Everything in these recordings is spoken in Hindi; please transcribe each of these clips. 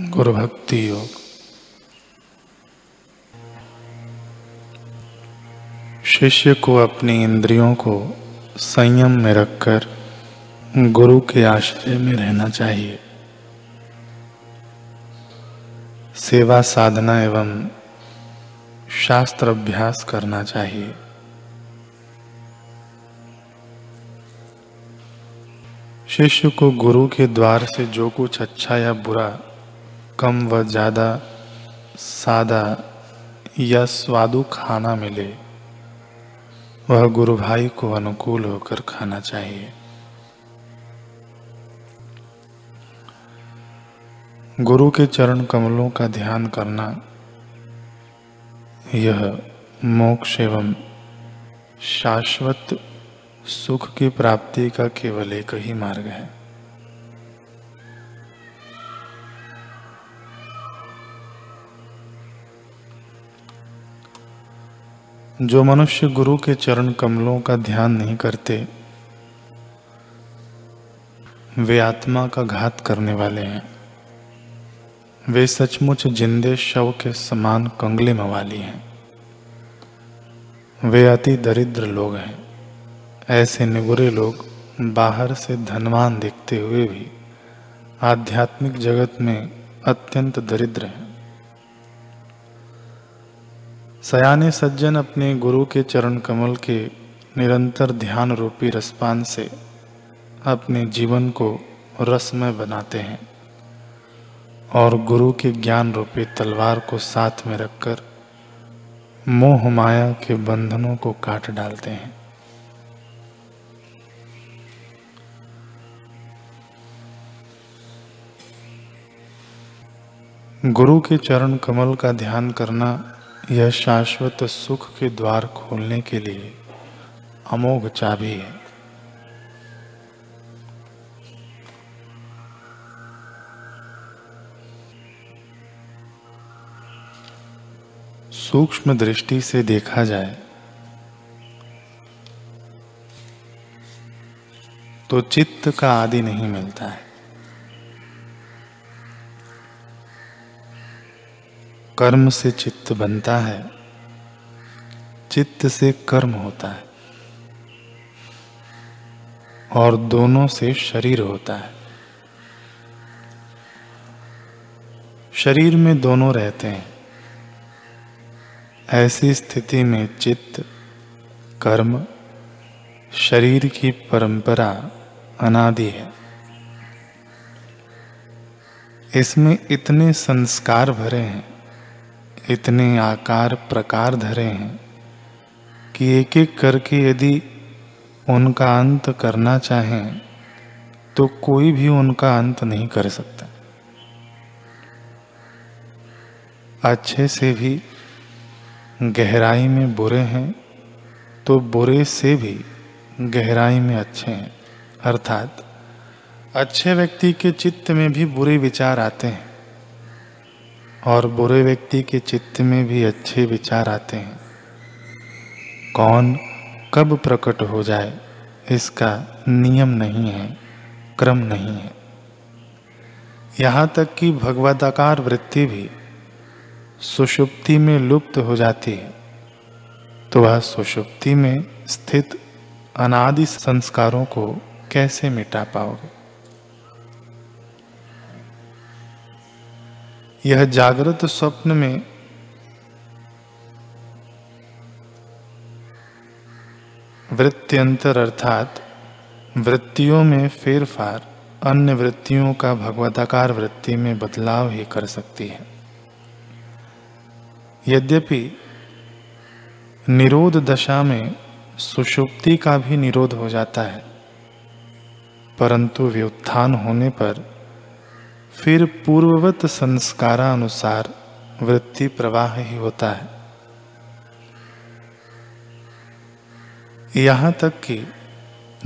गुरु भक्ति योग। शिष्य को अपनी इंद्रियों को संयम में रखकर गुरु के आश्रय में रहना चाहिए। सेवा साधना एवं शास्त्र अभ्यास करना चाहिए। शिष्य को गुरु के द्वार से जो कुछ अच्छा या बुरा कम व ज़्यादा सादा या स्वादु खाना मिले, वह गुरु भाई को अनुकूल होकर खाना चाहिए। गुरु के चरण कमलों का ध्यान करना, यह मोक्ष एवं शाश्वत सुख की प्राप्ति का केवल एक ही मार्ग है। जो मनुष्य गुरु के चरण कमलों का ध्यान नहीं करते, वे आत्मा का घात करने वाले हैं। वे सचमुच जिंदे शव के समान कंगले मवाली हैं। वे अति दरिद्र लोग हैं। ऐसे निगुरे लोग बाहर से धनवान दिखते हुए भी आध्यात्मिक जगत में अत्यंत दरिद्र हैं। सयाने सज्जन अपने गुरु के चरण कमल के निरंतर ध्यान रूपी रसपान से अपने जीवन को रसमय बनाते हैं और गुरु के ज्ञान रूपी तलवार को साथ में रखकर मोह माया के बंधनों को काट डालते हैं। गुरु के चरण कमल का ध्यान करना यह शाश्वत सुख के द्वार खोलने के लिए अमोघ चाबी है। सूक्ष्म दृष्टि से देखा जाए तो चित्त का आदि नहीं मिलता है। कर्म से चित्त बनता है। चित्त से कर्म होता है। और दोनों से शरीर होता है। शरीर में दोनों रहते हैं। ऐसी स्थिति में चित्त, कर्म, शरीर की परंपरा अनादि है। इसमें इतने संस्कार भरे हैं। इतने आकार प्रकार धरे हैं कि एक एक करके यदि उनका अंत करना चाहें तो कोई भी उनका अंत नहीं कर सकता। अच्छे से भी गहराई में बुरे हैं तो बुरे से भी गहराई में अच्छे हैं। अर्थात, अच्छे व्यक्ति के चित्त में भी बुरे विचार आते हैं। और बुरे व्यक्ति के चित्त में भी अच्छे विचार आते हैं। कौन कब प्रकट हो जाए, इसका नियम नहीं है, क्रम नहीं है। यहाँ तक कि भगवदाकार वृत्ति भी सुषुप्ति में लुप्त हो जाती है। तो वह सुषुप्ति में स्थित अनादि संस्कारों को कैसे मिटा पाओगे? यह जागृत स्वप्न में वृत्त्यंतर अर्थात वृत्तियों में फेरफार, अन्य वृत्तियों का भगवताकार वृत्ति में बदलाव ही कर सकती है। यद्यपि निरोध दशा में सुषुप्ति का भी निरोध हो जाता है, परंतु व्युत्थान होने पर फिर पूर्ववत संस्कारानुसार वृत्ति प्रवाह ही होता है। यहाँ तक कि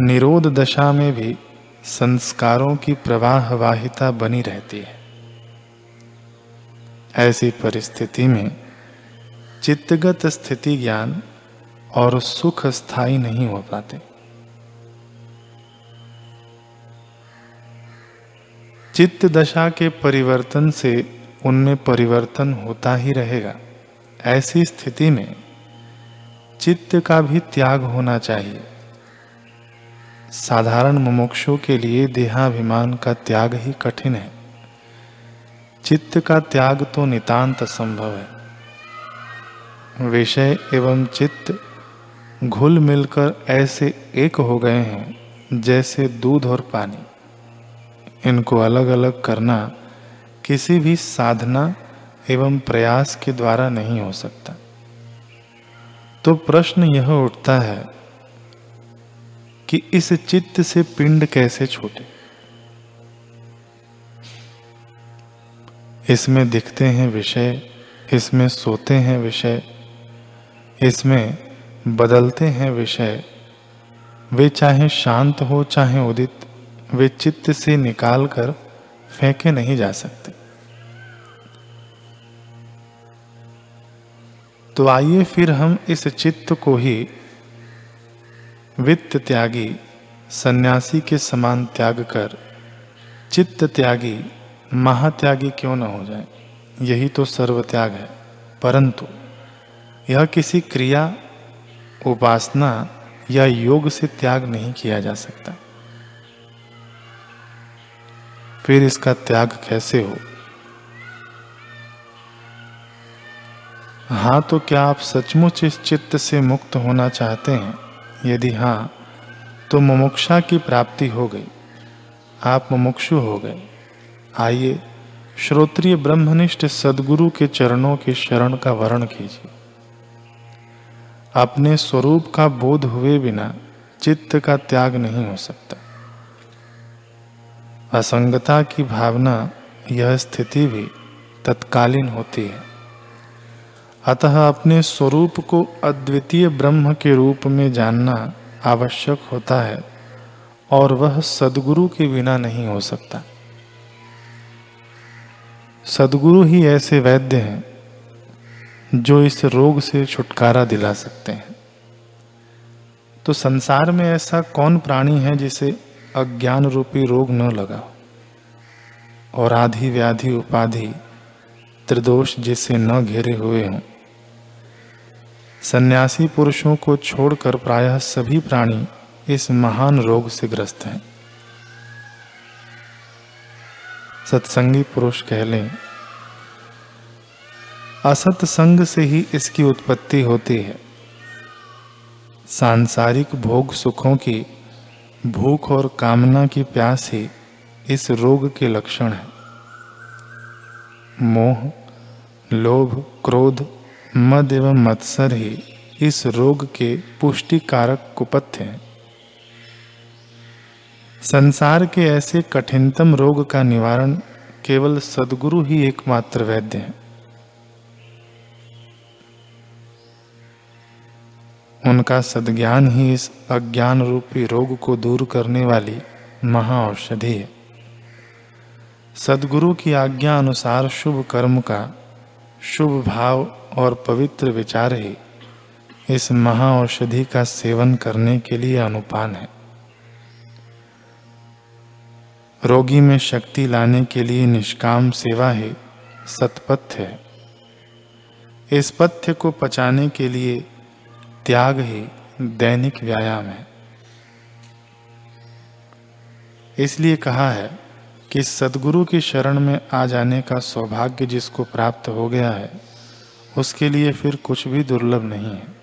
निरोध दशा में भी संस्कारों की प्रवाहवाहिता बनी रहती है। ऐसी परिस्थिति में चित्तगत स्थिति ज्ञान और सुख स्थायी नहीं हो पाते। चित्त दशा के परिवर्तन से उनमें परिवर्तन होता ही रहेगा। ऐसी स्थिति में चित्त का भी त्याग होना चाहिए। साधारण मुमुक्षु के लिए देहाभिमान का त्याग ही कठिन है। चित्त का त्याग तो नितांत संभव है। विषय एवं चित्त घुल मिलकर ऐसे एक हो गए हैं, जैसे दूध और पानी। इनको अलग अलग करना किसी भी साधना एवं प्रयास के द्वारा नहीं हो सकता। तो प्रश्न यह उठता है कि इस चित्त से पिंड कैसे छूटे? इसमें दिखते हैं विषय, इसमें सोते हैं विषय, इसमें बदलते हैं विषय। वे चाहे शांत हो, चाहे उदित वे चित्त से निकालकर फेंके नहीं जा सकते। तो आइए फिर हम इस चित्त को ही वित्त त्यागी, सन्यासी के समान त्याग कर, चित्त त्यागी, महात्यागी क्यों न हो जाए? यही तो सर्व त्याग है। परंतु यह किसी क्रिया, उपासना या योग से त्याग नहीं किया जा सकता। फिर इसका त्याग कैसे हो? हाँ तो क्या आप सचमुच इस चित्त से मुक्त होना चाहते हैं? यदि हाँ तो मुमुक्षा की प्राप्ति हो गई। आप मुमुक्षु हो गए। आइए श्रोत्रिय ब्रह्मनिष्ठ सदगुरु के चरणों के शरण का वर्ण कीजिए। अपने स्वरूप का बोध हुए बिना चित्त का त्याग नहीं हो सकता। असंगता की भावना यह स्थिति भी तत्कालीन होती है। अतः अपने स्वरूप को अद्वितीय ब्रह्म के रूप में जानना आवश्यक होता है और वह सदगुरु के बिना नहीं हो सकता। सदगुरु ही ऐसे वैद्य हैं जो इस रोग से छुटकारा दिला सकते हैं। तो संसार में ऐसा कौन प्राणी है जिसे अज्ञान रूपी रोग न लगा और आधि व्याधि उपाधि त्रिदोष जिसे न घेरे हुए हों। सन्यासी पुरुषों को छोड़कर प्रायः सभी प्राणी इस महान रोग से ग्रस्त हैं। सत्संगी पुरुष कह लें असत संग से ही इसकी उत्पत्ति होती है। सांसारिक भोग सुखों की भूख और कामना की प्यास ही इस रोग के लक्षण है। मोह, लोभ, क्रोध, मद एवं मत्सर ही इस रोग के पुष्टि कारक कुपथ्य हैं। संसार के ऐसे कठिनतम रोग का निवारण केवल सदगुरु ही एकमात्र वैद्य है। उनका सदज्ञान ही इस अज्ञान रूपी रोग को दूर करने वाली महाऔषधि है। सदगुरु की आज्ञा अनुसार शुभ कर्म का शुभ भाव और पवित्र विचार ही इस महाऔषधि का सेवन करने के लिए अनुपान है। रोगी में शक्ति लाने के लिए निष्काम सेवा ही सतपथ्य है। इस पथ्य को पचाने के लिए त्याग ही दैनिक व्यायाम है। इसलिए कहा है कि सदगुरु की शरण में आ जाने का सौभाग्य जिसको प्राप्त हो गया है, उसके लिए फिर कुछ भी दुर्लभ नहीं है।